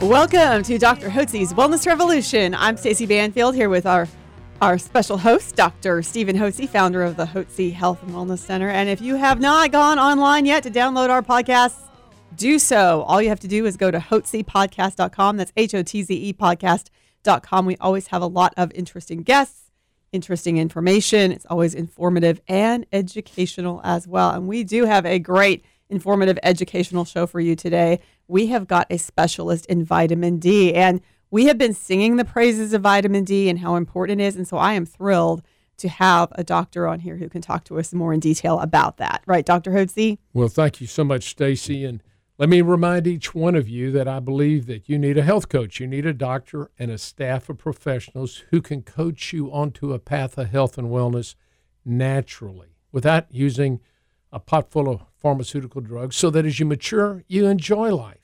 Welcome to Dr. Hotze's Wellness Revolution. I'm Stacey Banfield here with our our special host, Dr. Stephen Hotze, founder of the Hotze Health and Wellness Center. And if you have not gone online yet to download our podcasts, do so. All you have to do is go to hotzepodcast.com. That's H O T Z E podcast.com. We always have a lot of interesting guests, interesting information. It's always informative and educational as well. And we do have a great informative educational show for you today. We have got a specialist in vitamin D. And we have been singing the praises of vitamin D and how important it is. And so I am thrilled to have a doctor on here who can talk to us more in detail about that. Right, Dr. Hotze? Well, thank you so much, Stacy. And let me remind each one of you that I believe that you need a health coach. You need a doctor and a staff of professionals who can coach you onto a path of health and wellness naturally without using a pot full of pharmaceutical drugs so that as you mature, you enjoy life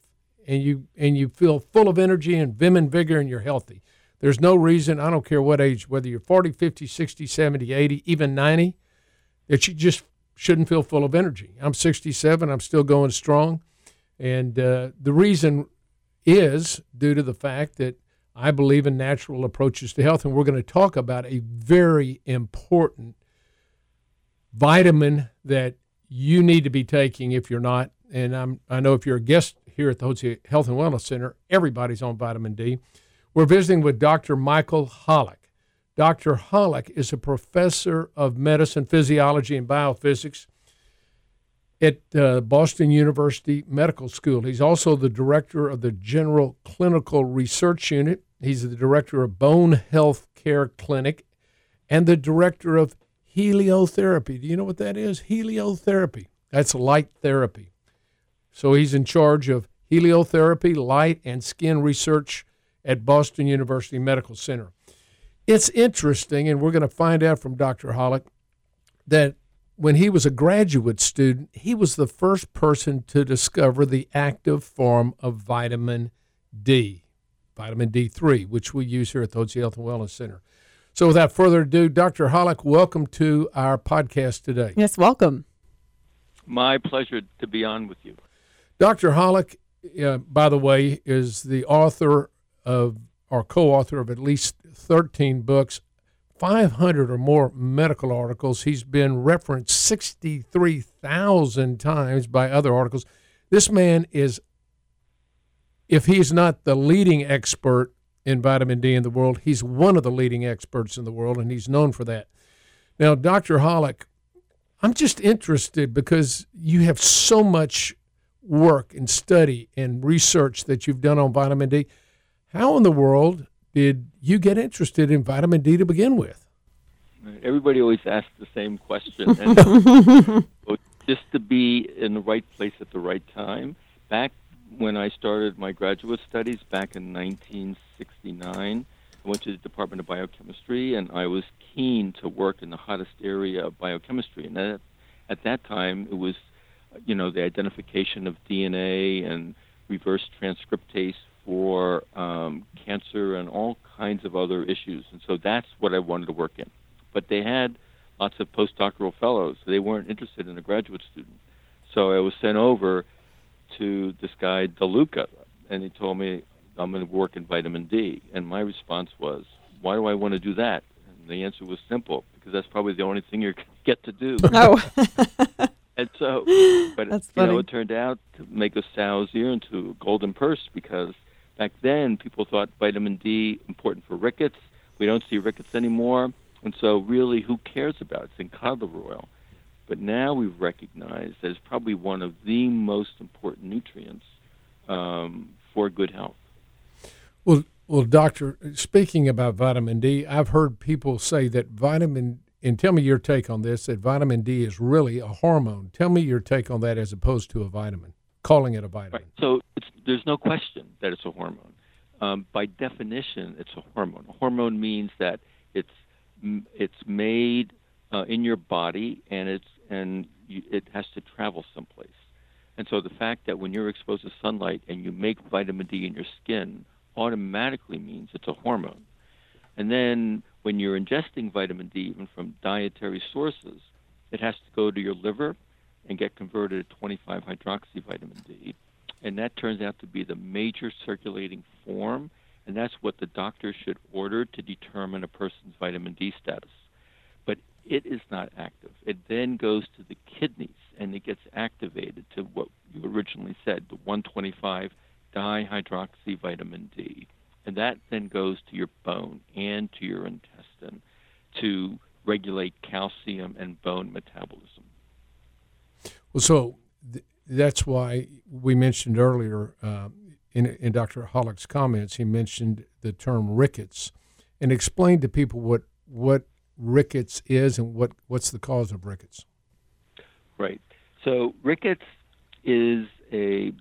and you and you feel full of energy and vim and vigor and you're healthy. There's no reason, I don't care what age, whether you're 40, 50, 60, 70, 80, even 90, that you just shouldn't feel full of energy. I'm 67, I'm still going strong. And uh, the reason is due to the fact that I believe in natural approaches to health. And we're going to talk about a very important vitamin that you need to be taking if you're not. And I'm, I know if you're a guest here at the Hotze Health and Wellness Center, everybody's on vitamin D. We're visiting with Dr. Michael Holick. Dr. Holick is a professor of medicine, physiology, and biophysics at uh, Boston University Medical School. He's also the director of the General Clinical Research Unit. He's the director of Bone Health Care Clinic and the director of heliotherapy. Do you know what that is? Heliotherapy. That's light therapy. So he's in charge of heliotherapy, light, and skin research at Boston University Medical Center. It's interesting, and we're going to find out from Dr. Holick that when he was a graduate student, he was the first person to discover the active form of vitamin D, vitamin D3, which we use here at the Hotze Health and Wellness Center. So, without further ado, Dr. Holick, welcome to our podcast today. Yes, welcome. My pleasure to be on with you. Dr. Holick, uh, by the way, is the author of or co-author of at least 13 books, 500 or more medical articles. He's been referenced 63,000 times by other articles. This man is, if he's not the leading expert in vitamin D in the world, he's one of the leading experts in the world, and he's known for that. Now, Dr. Holick, I'm just interested because you have so much work and study and research that you've done on vitamin D. How in the world did you get interested in vitamin D to begin with? Everybody always asks the same question. And just to be in the right place at the right time. Back when I started my graduate studies back in 1969, I went to the Department of Biochemistry, and I was keen to work in the hottest area of biochemistry. And at, at that time, it was you know, the identification of DNA and reverse transcriptase for um, cancer and all kinds of other issues. And so that's what I wanted to work in. But they had lots of postdoctoral fellows. They weren't interested in a graduate student. So I was sent over to this guy, DeLuca, and he told me, I'm going to work in vitamin D. And my response was, why do I want to do that? And the answer was simple, because that's probably the only thing you get to do. Oh. And so, but That's you know, it turned out to make a sow's ear into a golden purse because back then people thought vitamin D important for rickets. We don't see rickets anymore, and so really, who cares about it? It's in cod liver oil. But now we've recognized that it's probably one of the most important nutrients um, for good health. Well, well, doctor, speaking about vitamin D, I've heard people say that vitamin and tell me your take on this that vitamin D is really a hormone. Tell me your take on that as opposed to a vitamin, calling it a vitamin. Right. So it's, there's no question that it's a hormone. um, by definition, it's a hormone. A hormone means that it's it's made uh, in your body and it's and you, it has to travel someplace. And so the fact that when you're exposed to sunlight and you make vitamin D in your skin automatically means it's a hormone. And then when you're ingesting vitamin D, even from dietary sources, it has to go to your liver and get converted to 25 hydroxy vitamin D. And that turns out to be the major circulating form, and that's what the doctor should order to determine a person's vitamin D status But it is not active. It then goes to the kidneys and it gets activated to what you originally said, the 125 dihydroxy vitamin D. And that then goes to your bone and to your intestine to regulate calcium and bone metabolism. Well, so th- that's why we mentioned earlier uh, in, in Dr. Holick's comments, he mentioned the term rickets and explained to people what, what rickets is and what, what's the cause of rickets? Right. So, rickets is a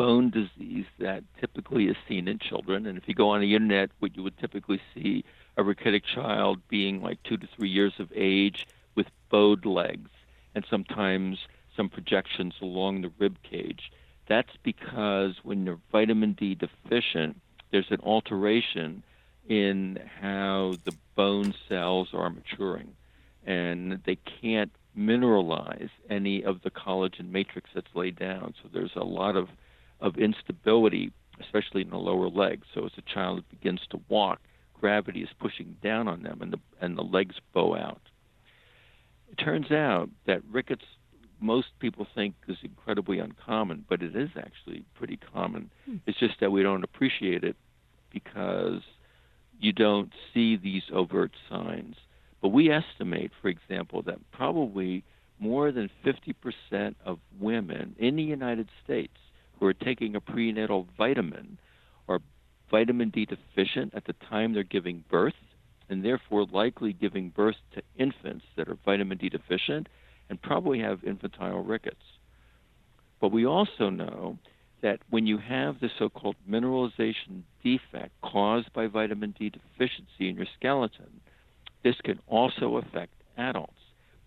bone disease that typically is seen in children. And if you go on the internet, what you would typically see a rickety child being like two to three years of age with bowed legs and sometimes some projections along the rib cage. That's because when you're vitamin D deficient, there's an alteration in how the bone cells are maturing, and they can't mineralize any of the collagen matrix that's laid down. So there's a lot of, of instability, especially in the lower legs. So as a child begins to walk, gravity is pushing down on them, and the and the legs bow out. It turns out that rickets most people think is incredibly uncommon, but it is actually pretty common. Hmm. It's just that we don't appreciate it because you don't see these overt signs. But we estimate, for example, that probably more than 50% of women in the United States who are taking a prenatal vitamin are vitamin D deficient at the time they're giving birth, and therefore likely giving birth to infants that are vitamin D deficient and probably have infantile rickets. But we also know that when you have the so called mineralization defect caused by vitamin D deficiency in your skeleton, this can also affect adults,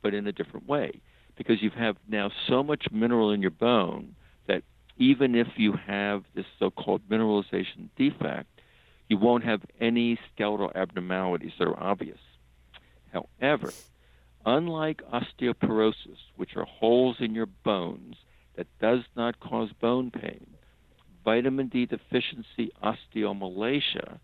but in a different way. Because you have now so much mineral in your bone even if you have this so called mineralization defect, you won't have any skeletal abnormalities that are obvious. However, unlike osteoporosis, which are holes in your bones that does not cause bone pain, vitamin D deficiency osteomalacia,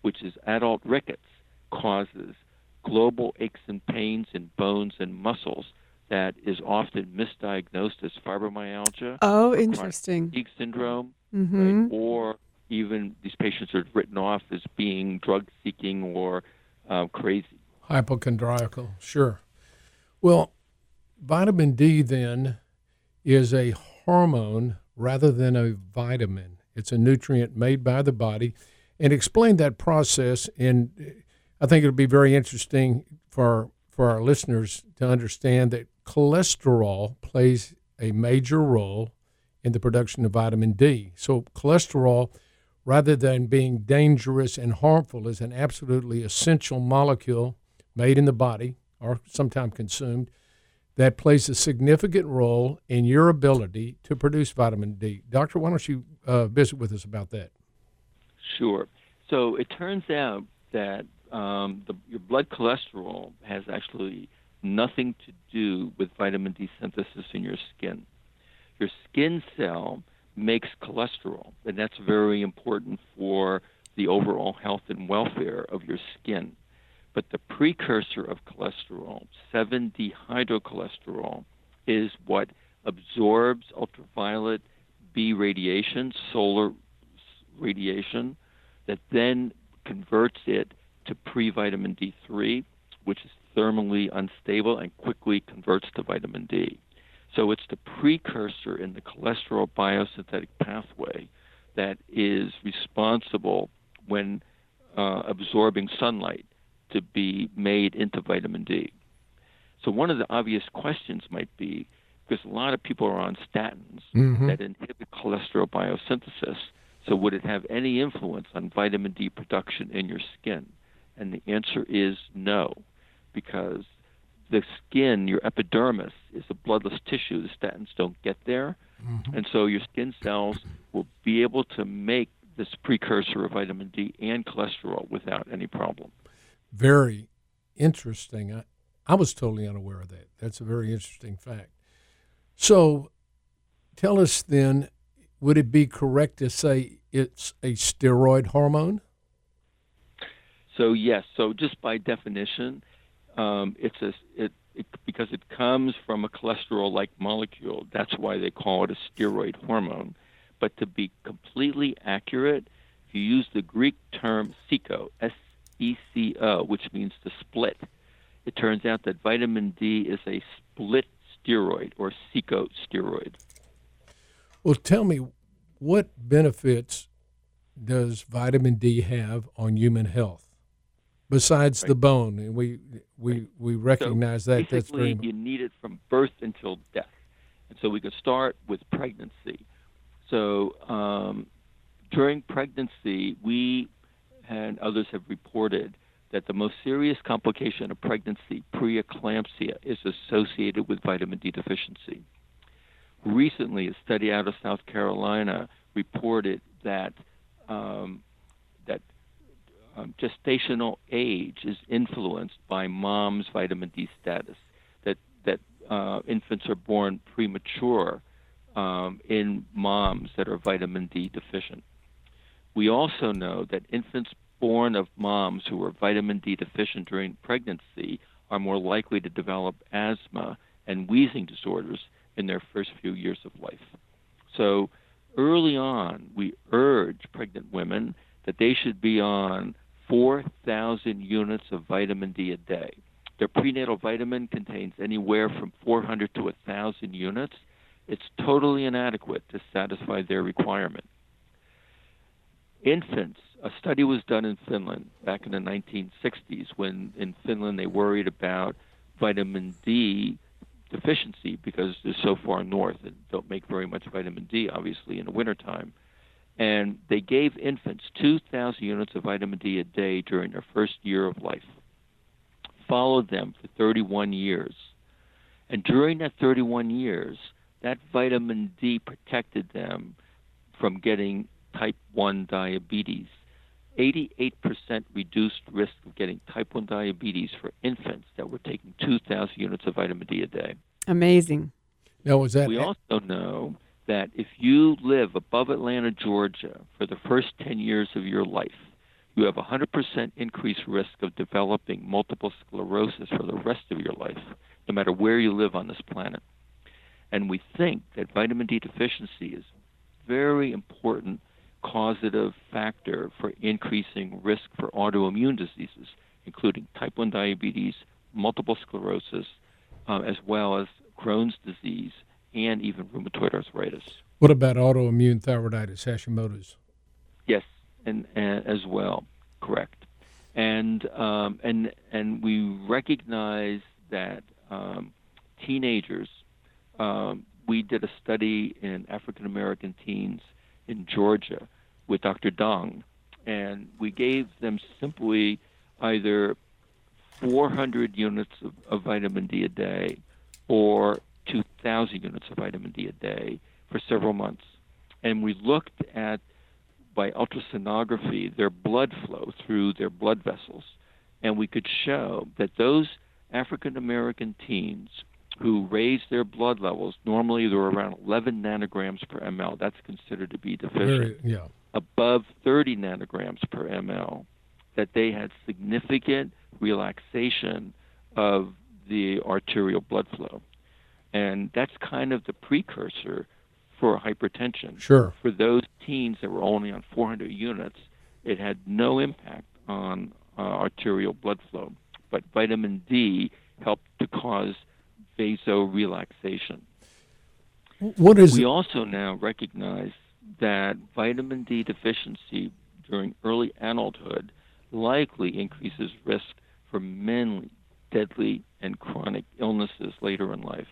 which is adult rickets, causes global aches and pains in bones and muscles that is often misdiagnosed as fibromyalgia. Oh, interesting. Fatigue syndrome, mm-hmm. right? or even these patients are written off as being drug seeking or uh, crazy. Hypochondriacal, sure. Well, vitamin D then is a hormone rather than a vitamin. It's a nutrient made by the body. And explain that process. And I think it'll be very interesting for, for our listeners to understand that cholesterol plays a major role in the production of vitamin D. So, cholesterol, rather than being dangerous and harmful, is an absolutely essential molecule made in the body or sometimes consumed that plays a significant role in your ability to produce vitamin D. Doctor, why don't you uh, visit with us about that? Sure. So it turns out that um, the, your blood cholesterol has actually nothing to do with vitamin D synthesis in your skin. Your skin cell makes cholesterol, and that's very important for the overall health and welfare of your skin. But the precursor of cholesterol, 7 dehydrocholesterol, is what absorbs ultraviolet B radiation, solar radiation, that then converts it to pre vitamin D3, which is thermally unstable and quickly converts to vitamin D. So it's the precursor in the cholesterol biosynthetic pathway that is responsible when uh, absorbing sunlight to be made into vitamin D. So one of the obvious questions might be because a lot of people are on statins mm-hmm. that inhibit cholesterol biosynthesis. So, would it have any influence on vitamin D production in your skin? And the answer is no, because the skin, your epidermis, is a bloodless tissue. The statins don't get there. Mm-hmm. And so your skin cells will be able to make this precursor of vitamin D and cholesterol without any problem. Very interesting. I, I was totally unaware of that. That's a very interesting fact. So tell us then, would it be correct to say it's a steroid hormone? So yes. So just by definition, um, it's a it, it, because it comes from a cholesterol-like molecule. That's why they call it a steroid hormone. But to be completely accurate, if you use the Greek term SECO, S-E-C-O, which means to split, it turns out that vitamin D is a split steroid or SECO steroid. Well, tell me, what benefits does vitamin D have on human health? Besides right. the bone, and we we we recognize so that. That's very. You need it from birth until death, and so we can start with pregnancy. So um, during pregnancy, we and others have reported that the most serious complication of pregnancy, preeclampsia, is associated with vitamin D deficiency. Recently, a study out of South Carolina reported that um, um, gestational age is influenced by mom's vitamin D status. That that uh, infants are born premature um, in moms that are vitamin D deficient. We also know that infants born of moms who are vitamin D deficient during pregnancy are more likely to develop asthma and wheezing disorders in their first few years of life. So early on, we urge pregnant women that they should be on 4,000 units of vitamin D a day. Their prenatal vitamin contains anywhere from 400 to 1,000 units. It's totally inadequate to satisfy their requirement. Infants, a study was done in Finland back in the 1960s when in Finland they worried about vitamin D deficiency because they're so far north and don't make very much vitamin D, obviously, in the wintertime and they gave infants 2,000 units of vitamin D a day during their first year of life. Followed them for 31 years. And during that 31 years, that vitamin D protected them from getting type 1 diabetes. 88% reduced risk of getting type 1 diabetes for infants that were taking 2,000 units of vitamin D a day. Amazing. Now, was that? We also know that if you live above Atlanta, Georgia, for the first 10 years of your life, you have a 100% increased risk of developing multiple sclerosis for the rest of your life, no matter where you live on this planet. And we think that vitamin D deficiency is very important causative factor for increasing risk for autoimmune diseases, including type 1 diabetes, multiple sclerosis, uh, as well as Crohn's disease and even rheumatoid arthritis. What about autoimmune thyroiditis, Hashimoto's? Yes, and, and as well, correct. And um, and and we recognize that um, teenagers. Um, we did a study in African American teens in Georgia with Dr. Dong, and we gave them simply either 400 units of, of vitamin D a day or 2,000 units of vitamin D a day for several months. And we looked at, by ultrasonography, their blood flow through their blood vessels. And we could show that those African American teens who raised their blood levels, normally they're around 11 nanograms per ml. That's considered to be deficient. Very, yeah. Above 30 nanograms per ml, that they had significant relaxation of the arterial blood flow and that's kind of the precursor for hypertension. Sure. For those teens that were only on 400 units, it had no impact on uh, arterial blood flow, but vitamin D helped to cause vasorelaxation. What is? We also now recognize that vitamin D deficiency during early adulthood likely increases risk for many deadly and chronic illnesses later in life.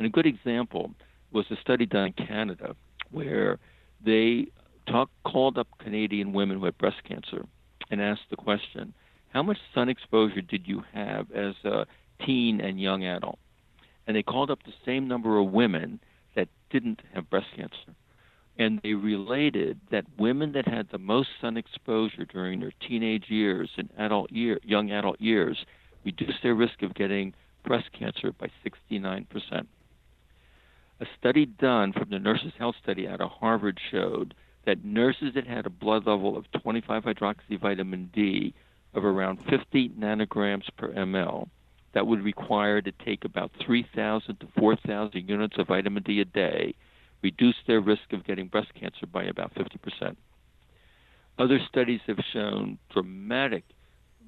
And a good example was a study done in Canada where they talk, called up Canadian women who had breast cancer and asked the question, how much sun exposure did you have as a teen and young adult? And they called up the same number of women that didn't have breast cancer. And they related that women that had the most sun exposure during their teenage years and adult year, young adult years reduced their risk of getting breast cancer by 69%. A study done from the Nurses' Health Study out of Harvard showed that nurses that had a blood level of 25 hydroxy vitamin D of around 50 nanograms per ml that would require to take about 3,000 to 4,000 units of vitamin D a day reduced their risk of getting breast cancer by about 50%. Other studies have shown dramatic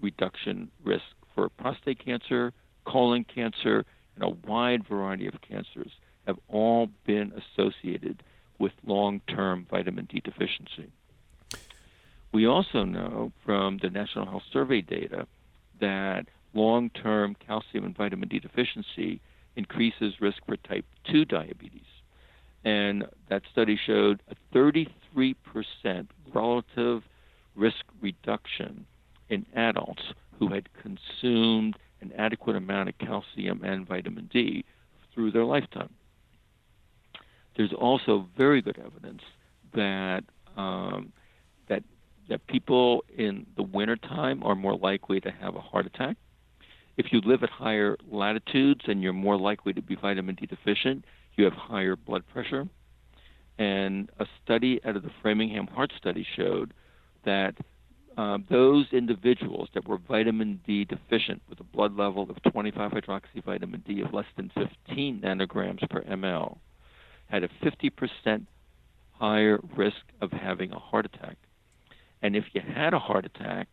reduction risk for prostate cancer, colon cancer, and a wide variety of cancers have all been associated with long term vitamin D deficiency. We also know from the National Health Survey data that long term calcium and vitamin D deficiency increases risk for type 2 diabetes. And that study showed a 33% relative risk reduction in adults who had consumed an adequate amount of calcium and vitamin D through their lifetime. There's also very good evidence that um, that that people in the wintertime are more likely to have a heart attack. If you live at higher latitudes and you're more likely to be vitamin D deficient, you have higher blood pressure. And a study out of the Framingham Heart Study showed that uh, those individuals that were vitamin D deficient with a blood level of 25 hydroxy vitamin D of less than 15 nanograms per ml had a 50% higher risk of having a heart attack. And if you had a heart attack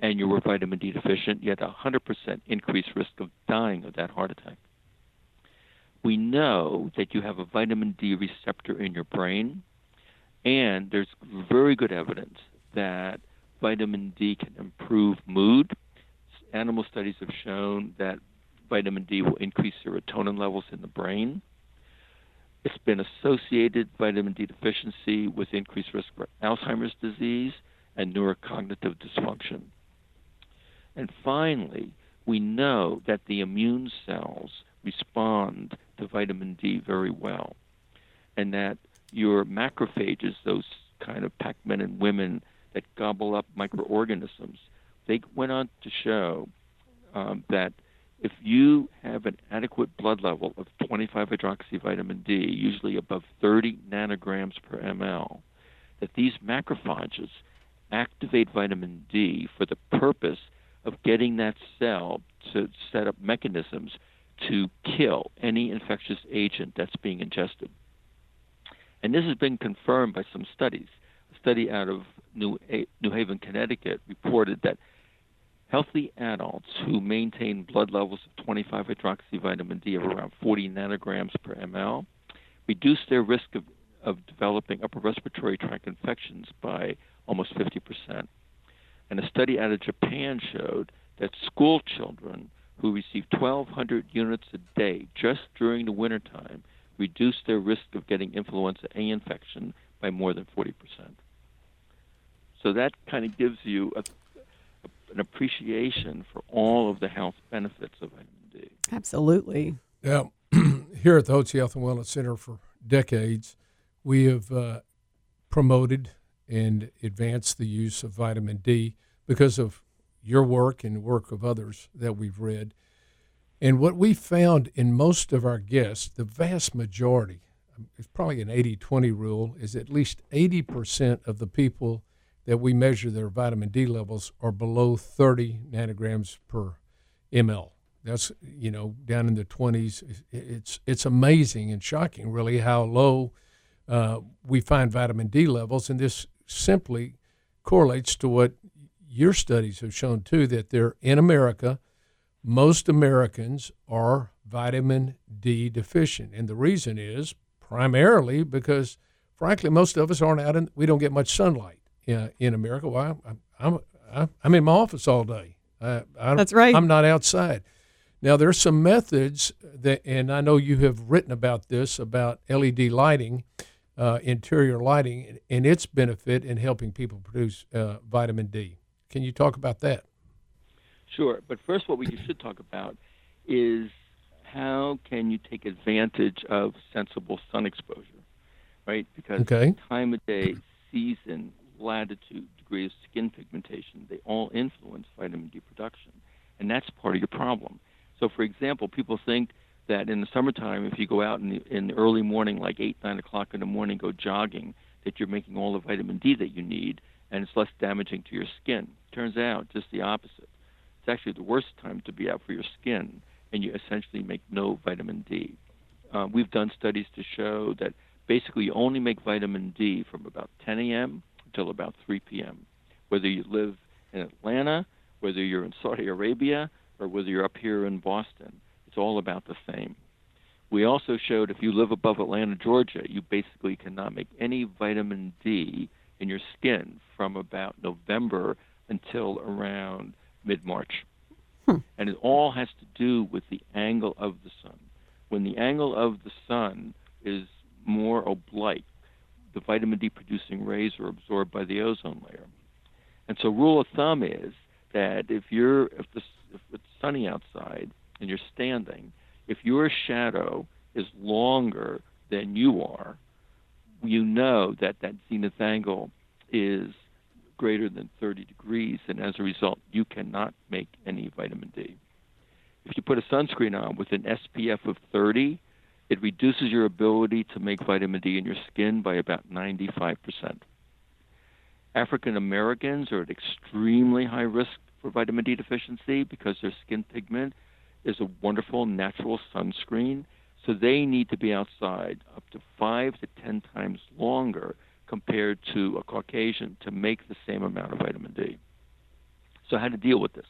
and you were vitamin D deficient, you had a 100% increased risk of dying of that heart attack. We know that you have a vitamin D receptor in your brain, and there's very good evidence that vitamin D can improve mood. Animal studies have shown that vitamin D will increase serotonin levels in the brain. It's been associated vitamin D deficiency with increased risk for Alzheimer's disease and neurocognitive dysfunction. And finally, we know that the immune cells respond to vitamin D very well, and that your macrophages, those kind of pac men and women that gobble up microorganisms, they went on to show um, that if you have an adequate blood level of 25 hydroxy vitamin D, usually above 30 nanograms per ml, that these macrophages activate vitamin D for the purpose of getting that cell to set up mechanisms to kill any infectious agent that's being ingested. And this has been confirmed by some studies. A study out of New, New Haven, Connecticut reported that healthy adults who maintain blood levels of 25 hydroxyvitamin D of around 40 nanograms per ml reduce their risk of, of developing upper respiratory tract infections by almost 50%. And a study out of Japan showed that school children who receive 1,200 units a day just during the wintertime reduce their risk of getting influenza A infection by more than 40%. So that kind of gives you a, a, an appreciation for all of the health benefits of vitamin D. Absolutely. Yeah. Here at the Hotze Health and Wellness Center for decades, we have uh, promoted and advanced the use of vitamin D because of your work and the work of others that we've read. And what we found in most of our guests, the vast majority, it's probably an 80 20 rule, is at least 80% of the people that we measure their vitamin D levels are below 30 nanograms per ml. That's you know down in the 20s. It's it's amazing and shocking, really, how low uh, we find vitamin D levels, and this simply correlates to what your studies have shown too that they're in America. Most Americans are vitamin D deficient, and the reason is primarily because, frankly, most of us aren't out and we don't get much sunlight in, in America. Well, I'm, I'm, I'm in my office all day. I, I, That's right. I'm not outside. Now, there's some methods that, and I know you have written about this about LED lighting. uh, interior lighting and, and, its benefit in helping people produce uh, vitamin D. Can you talk about that? Sure, but first, what we should talk about is how can you take advantage of sensible sun exposure, right? Because okay. time of day, season, latitude, degree of skin pigmentation, they all influence vitamin D production. And that's part of your problem. So, for example, people think that in the summertime, if you go out in the, in the early morning, like 8, 9 o'clock in the morning, go jogging, that you're making all the vitamin D that you need and it's less damaging to your skin. Turns out just the opposite. It's actually the worst time to be out for your skin, and you essentially make no vitamin D. Uh, we've done studies to show that basically you only make vitamin D from about 10 a.m. until about 3 p.m. Whether you live in Atlanta, whether you're in Saudi Arabia, or whether you're up here in Boston, it's all about the same. We also showed if you live above Atlanta, Georgia, you basically cannot make any vitamin D in your skin from about November until around mid March. Hmm. And it all has to do with the angle of the sun. When the angle of the sun is more oblique, the vitamin D producing rays are absorbed by the ozone layer. And so, rule of thumb is that if you're if, the, if it's sunny outside and you're standing, if your shadow is longer than you are, you know that that zenith angle is greater than 30 degrees, and as a result, you cannot make any vitamin D. If you put a sunscreen on with an SPF of 30, it reduces your ability to make vitamin D in your skin by about 95%. African Americans are at extremely high risk for vitamin D deficiency because their skin pigment is a wonderful natural sunscreen. So they need to be outside up to five to ten times longer compared to a Caucasian to make the same amount of vitamin D. So, how to deal with this?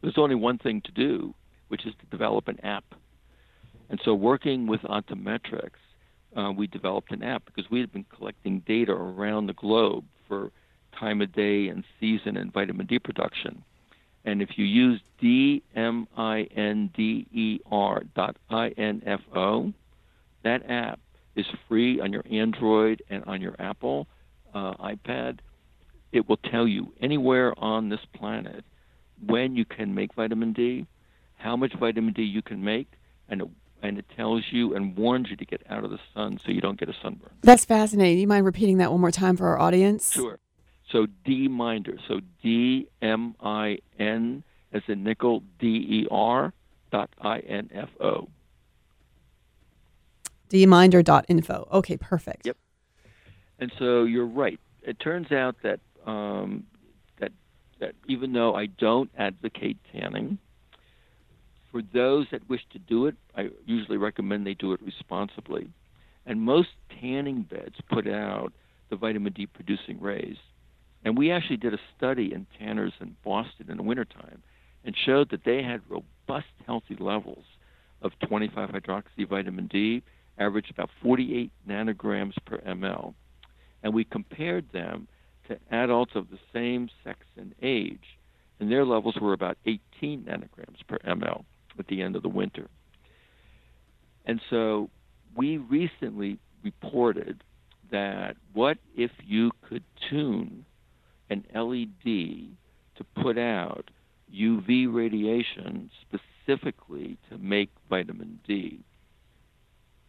There's only one thing to do, which is to develop an app. And so, working with Ontometrics, uh, we developed an app because we had been collecting data around the globe for time of day and season and vitamin D production. And if you use D-M-I-N-D-E-R dot I-N-F-O, that app is free on your Android and on your Apple uh, iPad. It will tell you anywhere on this planet when you can make vitamin D, how much vitamin D you can make, and it, and it tells you and warns you to get out of the sun so you don't get a sunburn. That's fascinating. Do you mind repeating that one more time for our audience? Sure. So D Minder. So D M I N as in nickel D E R dot I-N-F-O. D-Minder dot I N F O. dminder.info. Okay, perfect. Yep. And so you're right. It turns out that um, that that even though I don't advocate tanning, for those that wish to do it, I usually recommend they do it responsibly. And most tanning beds put out the vitamin D producing rays. And we actually did a study in tanners in Boston in the wintertime and showed that they had robust, healthy levels of 25 hydroxy vitamin D, averaged about 48 nanograms per ml. And we compared them to adults of the same sex and age, and their levels were about 18 nanograms per ml at the end of the winter. And so we recently reported that what if you could tune an LED to put out UV radiation specifically to make vitamin D.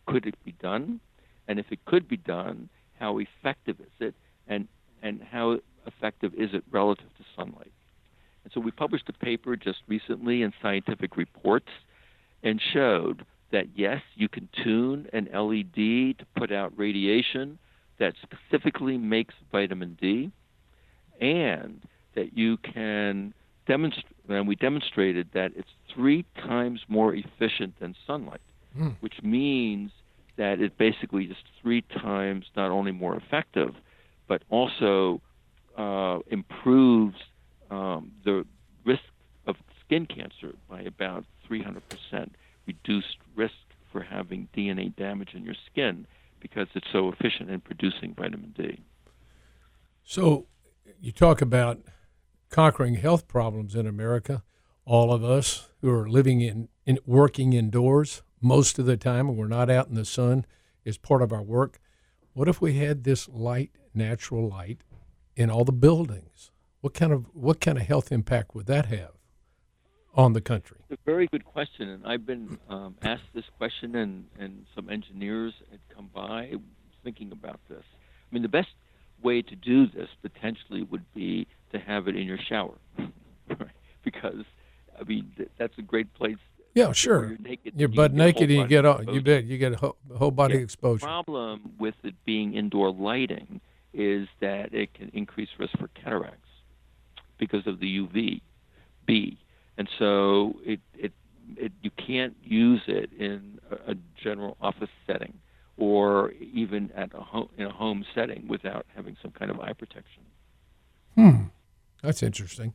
Could it be done? And if it could be done, how effective is it? And, and how effective is it relative to sunlight? And so we published a paper just recently in Scientific Reports and showed that yes, you can tune an LED to put out radiation that specifically makes vitamin D and that you can demonstrate, and we demonstrated that it's three times more efficient than sunlight, mm. which means that it basically is three times not only more effective, but also uh, improves um, the risk of skin cancer by about 300%, reduced risk for having DNA damage in your skin because it's so efficient in producing vitamin D. So, you talk about conquering health problems in America. All of us who are living in, in working indoors most of the time, and we're not out in the sun, is part of our work. what if we had this light, natural light, in all the buildings? What kind of what kind of health impact would that have on the country? It's a very good question, and I've been um, asked this question, and, and some engineers had come by thinking about this. I mean, the best way to do this potentially would be to have it in your shower, right? because I mean th- that's a great place. Yeah, sure. You're naked. You're butt naked and you get all, exposure. you bet you get a whole, whole body Yeah. exposure. The problem with it being indoor lighting is that it can increase risk for cataracts because of the UV B, and so it it, it you can't use it in a, a general office setting or even at a home in a home setting without having some kind of eye protection. Hmm, that's interesting.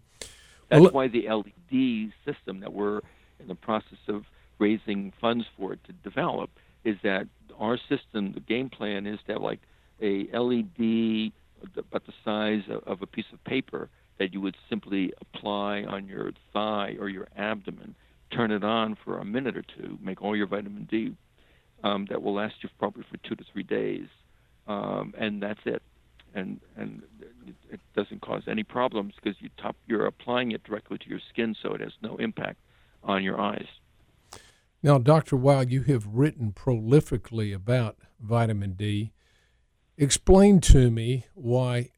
That's Well, why the LED system that we're in the process of raising funds for it to develop is that our system, the game plan is to have like a LED about the size of, of a piece of paper that you would simply apply on your thigh or your abdomen, turn it on for a minute or two, make all your vitamin D. Um, that will last you probably for two to three days, um, and that's it. And and it, it doesn't cause any problems because you top you're applying it directly to your skin, so it has no impact on your eyes. Now, Dr. Weil, you have written prolifically about vitamin D. Explain to me why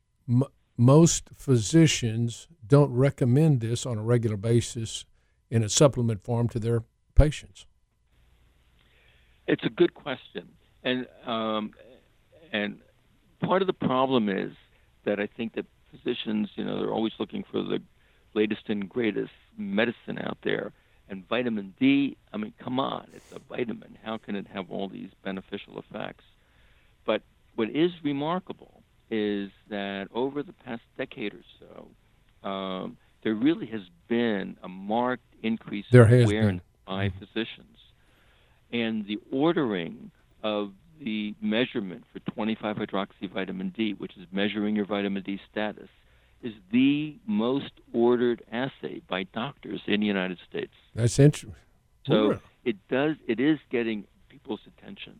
most physicians don't recommend this on a regular basis in a supplement form to their patients. It's a good question, and um, and part of the problem is that I think that physicians, you know, they're always looking for the latest and greatest medicine out there. And vitamin D, I mean, come on, it's a vitamin. How can it have all these beneficial effects? But what is remarkable is that over the past decade or so, um, there really has been a marked increase There in has been. awareness by physicians. And the ordering of the measurement for 25 hydroxy vitamin D, which is measuring your vitamin D status, is the most ordered assay by doctors in the United States. That's interesting. So it does it is getting people's attention.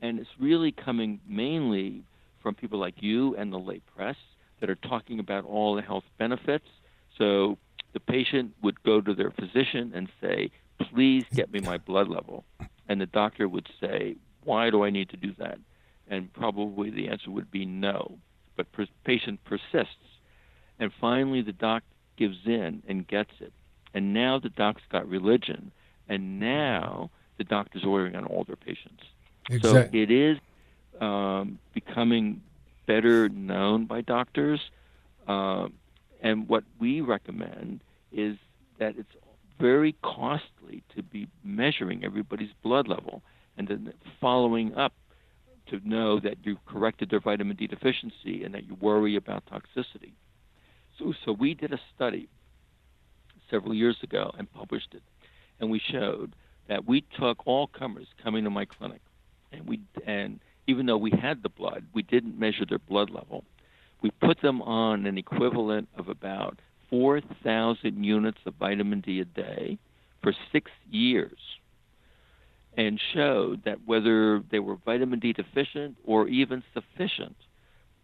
And it's really coming mainly from people like you and the lay press that are talking about all the health benefits. So the patient would go to their physician and say, Please get me my blood level. And the doctor would say, Why do I need to do that? And probably the answer would be no. But per- patient persists. And finally, the doc gives in and gets it. And now the doc's got religion, and now the doctor's ordering on all their patients. So it is um, becoming better known by doctors. Um, and what we recommend is that it's very costly to be measuring everybody's blood level and then following up to know that you corrected their vitamin D deficiency and that you worry about toxicity. So, so we did a study several years ago and published it, and we showed that we took all comers coming to my clinic, and we and even though we had the blood, we didn't measure their blood level. We put them on an equivalent of about 4,000 units of vitamin D a day for six years and showed that whether they were vitamin D deficient or even sufficient,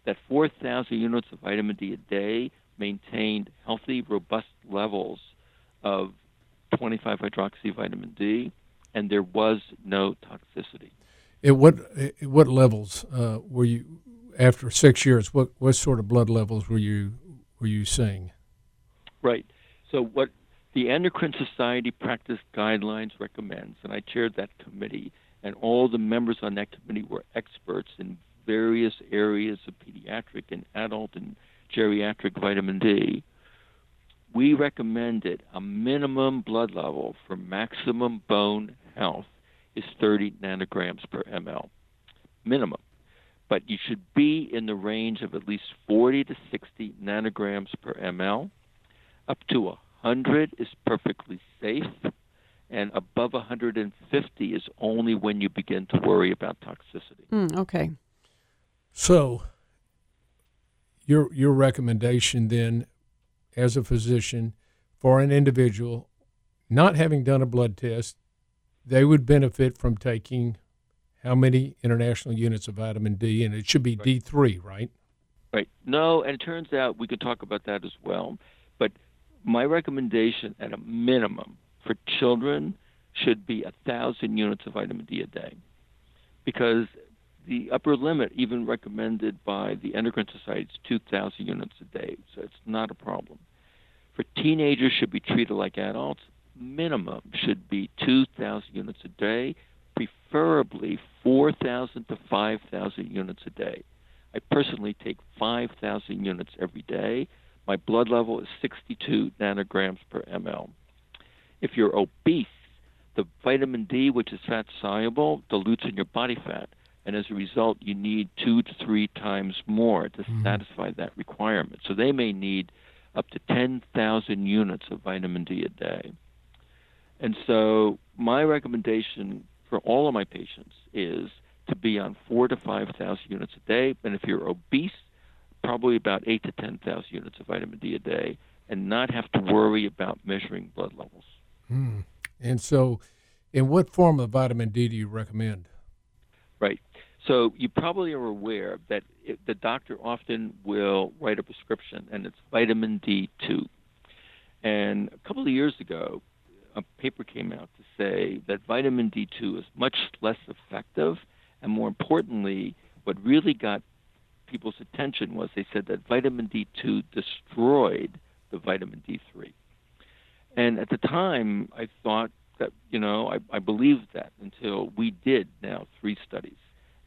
that 4,000 units of vitamin D a day maintained healthy, robust levels of 25 hydroxy vitamin D, and there was no toxicity. At what at what levels uh, were you after six years? What what sort of blood levels were you were you seeing? Right. So what the Endocrine Society practice guidelines recommends, and I chaired that committee, and all the members on that committee were experts in various areas of pediatric and adult and geriatric vitamin D. We recommended a minimum blood level for maximum bone health is 30 nanograms per ml. Minimum. But you should be in the range of at least 40 to 60 nanograms per ml. Up to 100 is perfectly safe, and above 150 is only when you begin to worry about toxicity. Mm, okay. So, your your recommendation then, as a physician, for an individual not having done a blood test, they would benefit from taking how many international units of vitamin D, and it should be D3, right? Right. No, and it turns out we could talk about that as well. But my recommendation at a minimum for children should be a thousand units of vitamin D a day, because the upper limit, even recommended by the Endocrine Society, is 2,000 units a day. So it's not a problem. For teenagers, should be treated like adults. Minimum should be 2,000 units a day, preferably 4,000 to 5,000 units a day. I personally take 5,000 units every day. My blood level is 62 nanograms per ml. If you're obese, the vitamin D, which is fat soluble, dilutes in your body fat. And as a result, you need two to three times more to mm-hmm. satisfy that requirement. So they may need up to 10,000 units of vitamin D a day. And so my recommendation for all of my patients is to be on four to 5,000 units a day. And if you're obese, probably about eight to 10,000 units of vitamin D a day and not have to worry about measuring blood levels. Mm. And so, in what form of vitamin D do you recommend? Right. So you probably are aware that it, the doctor often will write a prescription, and it's vitamin D2. And a couple of years ago, a paper came out to say that vitamin D2 is much less effective, and more importantly, what really got people's attention was they said that vitamin D2 destroyed the vitamin D3. And at the time, I thought that, you know, I, I believed that until we did now three studies.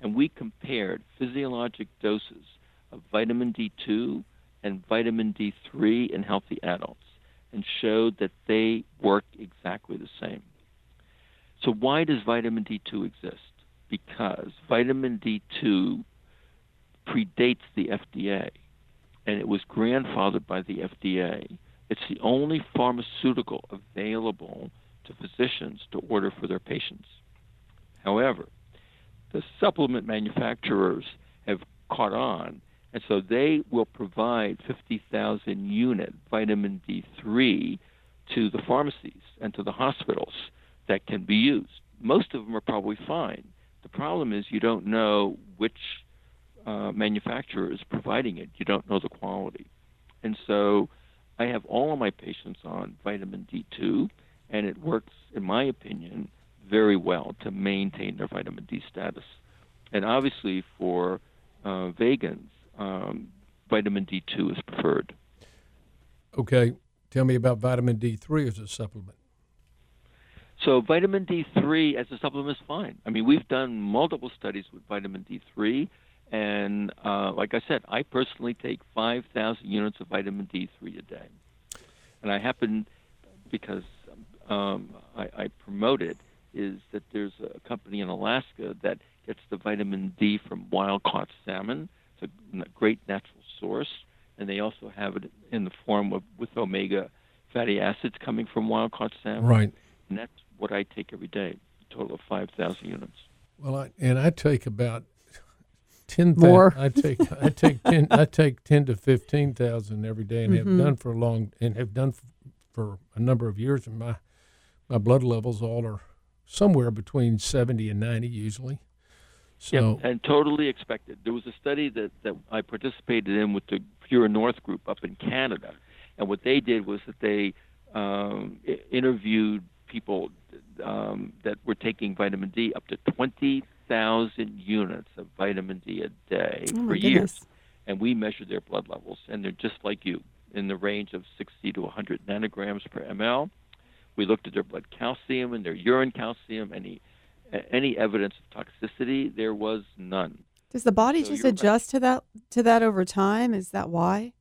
And we compared physiologic doses of vitamin D2 and vitamin D3 in healthy adults and showed that they work exactly the same. So, why does vitamin D2 exist? Because vitamin D2 predates the FDA and it was grandfathered by the FDA it's the only pharmaceutical available to physicians to order for their patients. However, the supplement manufacturers have caught on, and so they will provide 50,000 unit vitamin D3 to the pharmacies and to the hospitals that can be used. Most of them are probably fine. The problem is you don't know which uh, manufacturer is providing it. You don't know the quality. And so I have all of my patients on vitamin D2, and it works, in my opinion, very well to maintain their vitamin D status. And obviously, for uh, vegans, um, vitamin D2 is preferred. Okay, tell me about vitamin D3 as a supplement. So vitamin D3 as a supplement is fine. I mean, we've done multiple studies with vitamin D3. And uh, like I said, I personally take 5,000 units of vitamin D3 a day. And I happen, because um, I, I promote it, is that there's a company in Alaska that gets the vitamin D from wild caught salmon. It's a great natural source. And they also have it in the form of with omega fatty acids coming from wild caught salmon. Right. And that's what I take every day, a total of 5,000 units. Well, I, and I take about ten more. I take I take ten I take ten to fifteen thousand every day, and mm-hmm. have done for a long and have done for, for a number of years. And my my blood levels all are somewhere between seventy and ninety usually. So and totally expected. There was a study that that I participated in with the Pure North group up in Canada, and what they did was that they um, interviewed people um, that were taking vitamin D up to 20,000 units of vitamin D a day oh for years. And we measured their blood levels, and they're just like you, in the range of 60 to 100 nanograms per ml. We looked at their blood calcium and their urine calcium. And any any evidence of toxicity, there was none. Does the body so just adjust to that to that over time? Is that why?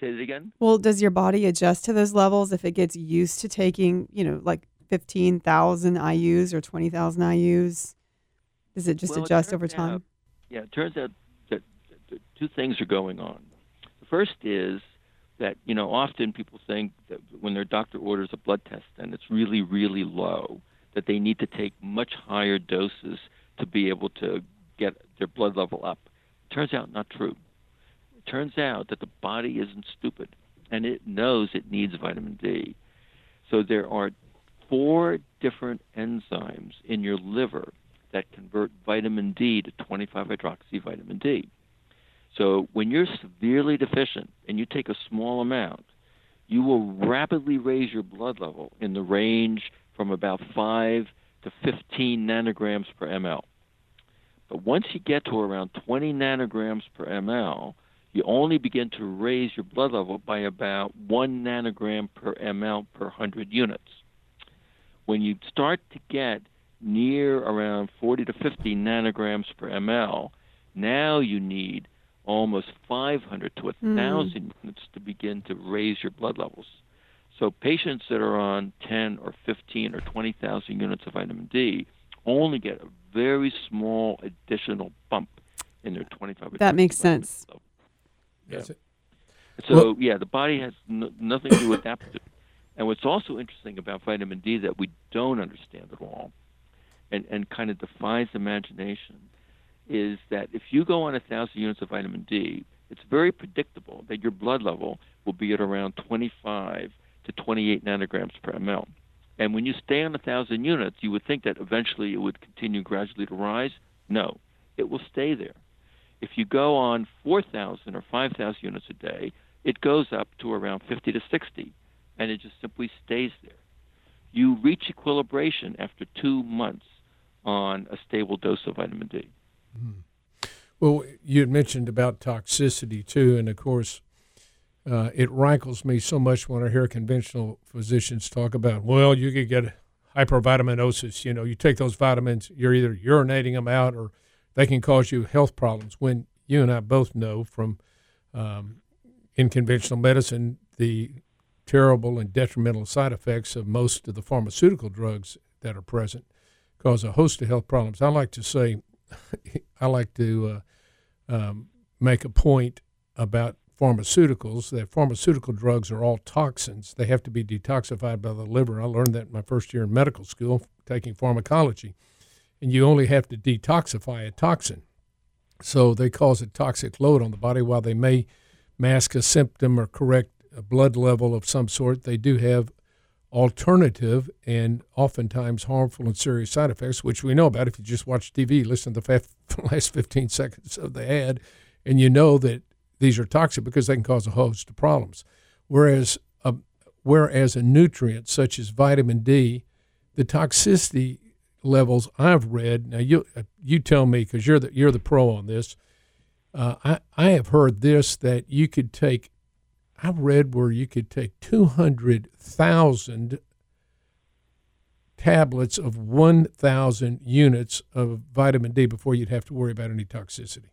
Say it again. Well, does your body adjust to those levels if it gets used to taking, you know, like 15,000 IUs or 20,000 IUs? Does it just well, adjust it over time? Out, yeah, it turns out that two things are going on. The first is that, you know, often people think that when their doctor orders a blood test and it's really, really low, that they need to take much higher doses to be able to get their blood level up. Turns out not true. It turns out that the body isn't stupid and it knows it needs vitamin D. So there are four different enzymes in your liver that convert vitamin D to 25 hydroxy vitamin D. So when you're severely deficient and you take a small amount, you will rapidly raise your blood level in the range from about 5 to 15 nanograms per ml. But once you get to around 20 nanograms per ml, you only begin to raise your blood level by about 1 nanogram per ml per 100 units. When you start to get near around 40 to 50 nanograms per ml, now you need almost 500 to 1,000 mm. units to begin to raise your blood levels. So patients that are on 10 or 15 or 20,000 units of vitamin D only get a very small additional bump in their 25. That makes sense. Yeah. So well, yeah, the body has n- nothing to adapt to. And what's also interesting about vitamin D that we don't understand at all, and, and kind of defies imagination, is that if you go on a thousand units of vitamin D, it's very predictable that your blood level will be at around 25 to 28 nanograms per ml. And when you stay on a thousand units, you would think that eventually it would continue gradually to rise. No, it will stay there. If you go on 4,000 or 5,000 units a day, it goes up to around 50 to 60, and it just simply stays there. You reach equilibration after two months on a stable dose of vitamin D. Mm. Well, you had mentioned about toxicity too, and of course, uh, it rankles me so much when I hear conventional physicians talk about, well, you could get hypervitaminosis. You know, you take those vitamins, you're either urinating them out or they can cause you health problems. When you and I both know from um, in conventional medicine the terrible and detrimental side effects of most of the pharmaceutical drugs that are present cause a host of health problems. I like to say I like to uh, um, make a point about pharmaceuticals that pharmaceutical drugs are all toxins. They have to be detoxified by the liver. I learned that in my first year in medical school taking pharmacology. And you only have to detoxify a toxin. So they cause a toxic load on the body while they may mask a symptom or correct a blood level of some sort. They do have alternative and oftentimes harmful and serious side effects, which we know about if you just watch TV, listen to the last 15 seconds of the ad, and you know that these are toxic because they can cause a host of problems. Whereas a, whereas a nutrient such as vitamin D, the toxicity levels I've read. Now you you tell me because you're the you're the pro on this. Uh, I I have heard this that you could take I've read where you could take 200,000 tablets of 1,000 units of vitamin D before you'd have to worry about any toxicity.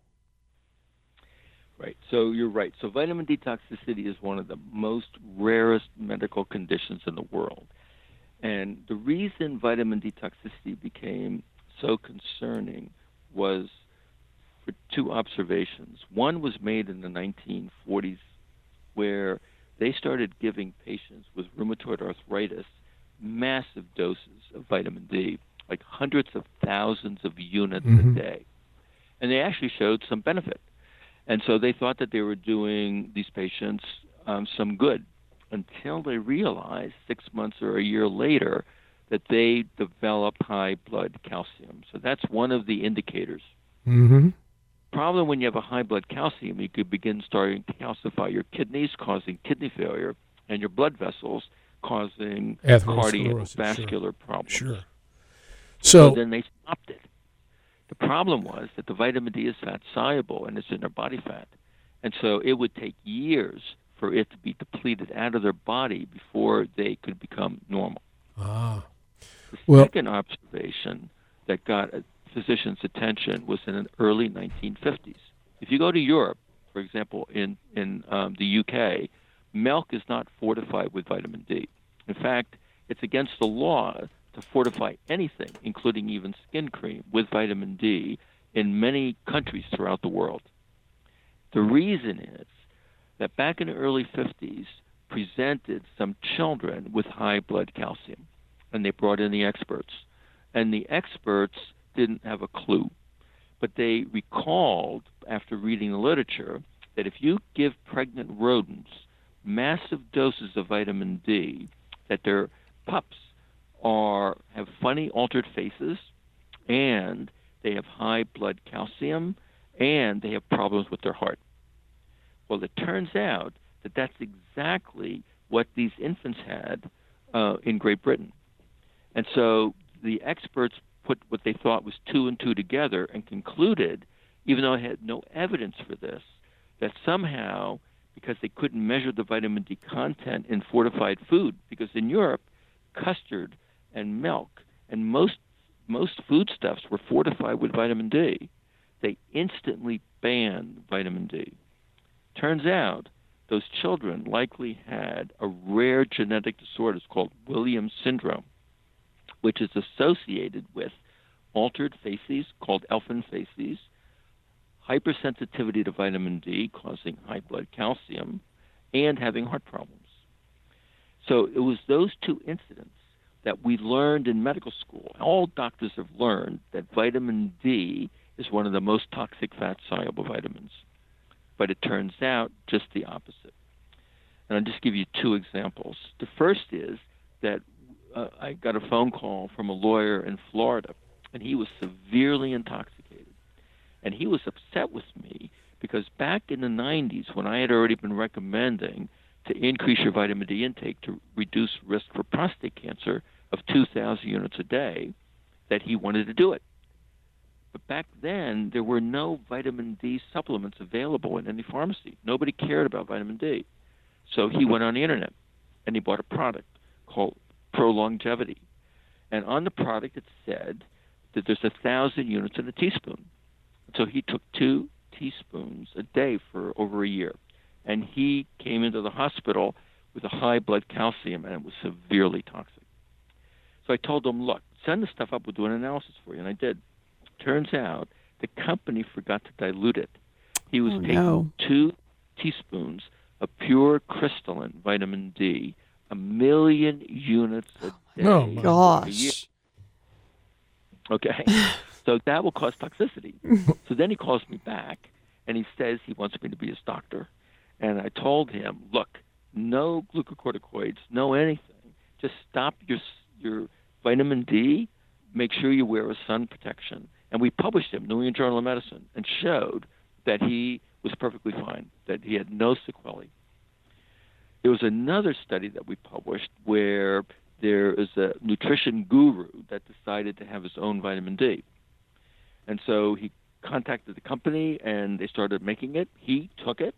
Right. So you're right. So vitamin D toxicity is one of the most rarest medical conditions in the world. And the reason vitamin D toxicity became so concerning was for two observations. One was made in the 1940s where they started giving patients with rheumatoid arthritis massive doses of vitamin D, like hundreds of thousands of units mm-hmm. a day. And they actually showed some benefit. And so they thought that they were doing these patients um, some good until they realized six months or a year later that they develop high blood calcium. So that's one of the indicators. Mm-hmm problem when you have a high blood calcium, you could begin starting to calcify your kidneys, causing kidney failure, and your blood vessels, causing cardiovascular sure. problems. Sure. So, so, then they stopped it. The problem was that the vitamin D is fat soluble and it's in their body fat. And so it would take years for it to be depleted out of their body before they could become normal. Ah. The well, second observation that got a physicians' attention was in the early 1950s. If you go to Europe, for example, in in um, the UK, milk is not fortified with vitamin D. In fact, it's against the law to fortify anything, including even skin cream, with vitamin D in many countries throughout the world. The reason is that back in the early 50s, presented some children with high blood calcium, and they brought in the experts. And the experts didn't have a clue. But they recalled, after reading the literature, that if you give pregnant rodents massive doses of vitamin D, that their pups are have funny altered faces, and they have high blood calcium, and they have problems with their heart. Well, it turns out that that's exactly what these infants had uh, in Great Britain. And so the experts put what they thought was two and two together and concluded, even though I had no evidence for this, that somehow, because they couldn't measure the vitamin D content in fortified food, because in Europe, custard and milk and most most foodstuffs were fortified with vitamin D, they instantly banned vitamin D. Turns out those children likely had a rare genetic disorder called Williams syndrome, which is associated with altered facies called Elfin facies, hypersensitivity to vitamin D causing high blood calcium, and having heart problems. So it was those two incidents that we learned in medical school. All doctors have learned that vitamin D is one of the most toxic fat soluble vitamins. But it turns out just the opposite. And I'll just give you two examples. The first is that uh, I got a phone call from a lawyer in Florida, and he was severely intoxicated. And he was upset with me because back in the 90s, when I had already been recommending to increase your vitamin D intake to reduce risk for prostate cancer of 2,000 units a day, that he wanted to do it. But back then, there were no vitamin D supplements available in any pharmacy. Nobody cared about vitamin D. So he went on the internet and he bought a product called Pro Longevity. And on the product, it said that there's a thousand units in a teaspoon. So he took two teaspoons a day for over a year. And he came into the hospital with a high blood calcium and it was severely toxic. So I told him, look, send the stuff up. We'll do an analysis for you. And I did. Turns out the company forgot to dilute it. He was Oh, taking no. two teaspoons of pure crystalline vitamin D, a million units a day. Oh, my for a year. Gosh. Okay. so that will cause toxicity. so then he calls me back and he says he wants me to be his doctor. And I told him, look, no glucocorticoids, no anything. Just stop your your vitamin D. Make sure you wear a sun protection. And we published him, New England Journal of Medicine, and showed that he was perfectly fine, that he had no sequelae. There was another study that we published where there is a nutrition guru that decided to have his own vitamin D. And so he contacted the company and they started making it. He took it,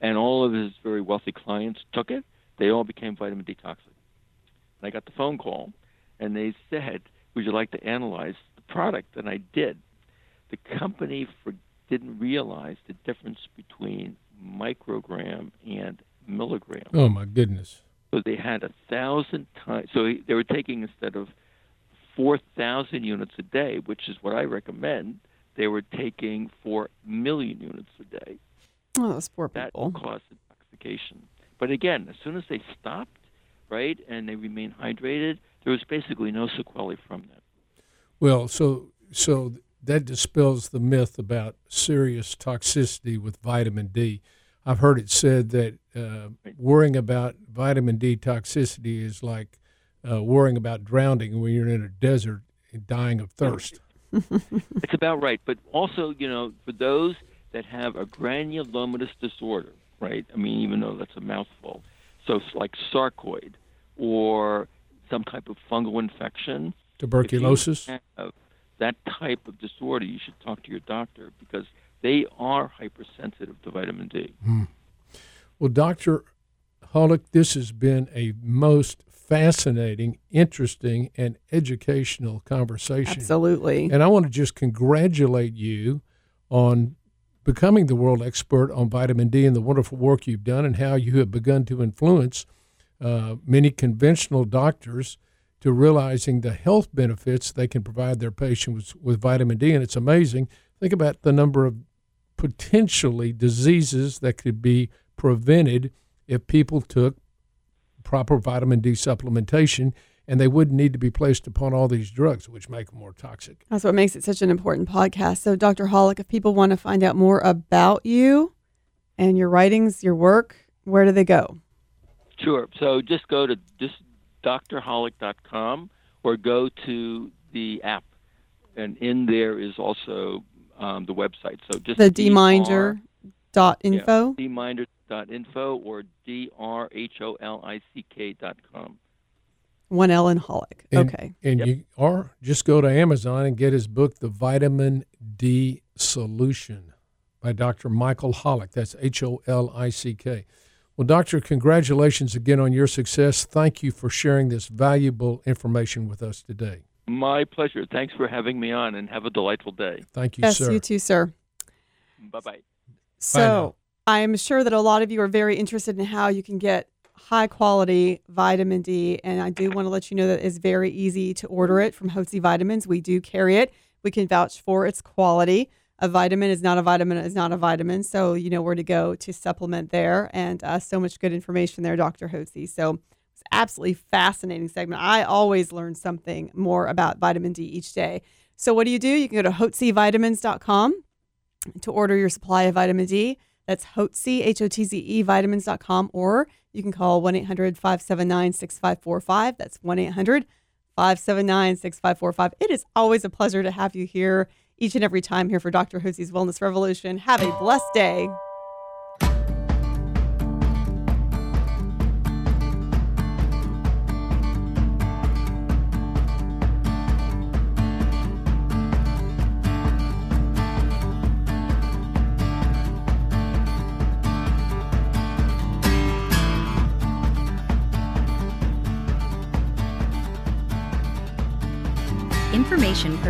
and all of his very wealthy clients took it. They all became vitamin D toxic. And I got the phone call, and they said, Would you like to analyze the product? And I did. The company for, didn't realize the difference between microgram and milligram. Oh my goodness. So they had a thousand times. So they were taking instead of four thousand units a day, which is what I recommend. They were taking four million units a day. Oh, those poor That people. caused intoxication. But again, as soon as they stopped, right, and they remained hydrated, there was basically no sequelae from that. Well, so so that dispels the myth about serious toxicity with vitamin D. I've heard it said that uh, worrying about vitamin D toxicity is like uh, worrying about drowning when you're in a desert and dying of thirst. It's about right. But also, you know, for those that have a granulomatous disorder, right? I mean, even though that's a mouthful. So it's like sarcoid or some type of fungal infection. Tuberculosis. that type of disorder, you should talk to your doctor because they are hypersensitive to vitamin D. Hmm. Well, Dr. Holick, this has been a most fascinating, interesting, and educational conversation. Absolutely. And I want to just congratulate you on becoming the world expert on vitamin D and the wonderful work you've done and how you have begun to influence uh, many conventional doctors to realizing the health benefits they can provide their patients with, with vitamin D. And it's amazing. Think about the number of potentially diseases that could be prevented if people took proper vitamin D supplementation and they wouldn't need to be placed upon all these drugs, which make them more toxic. That's what makes it such an important podcast. So, Dr. Holick, if people want to find out more about you and your writings, your work, where do they go? Sure. So just go to just drholick.com or go to the app and in there is also um, the website. So just The DR dminder dot yeah, info. dminder.info or drholick dot com. One L in Holick. And, okay. And Yep. you or just go to Amazon and get his book, The Vitamin D Solution, by Dr. Michael Holick. That's H O L I C K. Well, doctor, congratulations again on your success. Thank you for sharing this valuable information with us today. My pleasure. Thanks for having me on, and have a delightful day. Thank you, Yes, sir. you too, sir. Bye bye. So I'm sure that a lot of you are very interested in how you can get high quality vitamin D. And I do want to let you know that it's very easy to order it from Hotze Vitamins. We do carry it. We can vouch for its quality. A vitamin is not a vitamin is not a vitamin. So you know where to go to supplement there. And uh, so much good information there, Dr. Hotze. So it's absolutely fascinating segment. I always learn something more about vitamin D each day. So what do you do? You can go to hotzevitamins.com to order your supply of vitamin D. That's Hotze, H O T Z E, vitamins.com, or you can call 1 800 579 6545. That's 1 800 579 6545. It is always a pleasure to have you here each and every time here for Dr. Hotze's Wellness Revolution. Have a blessed day.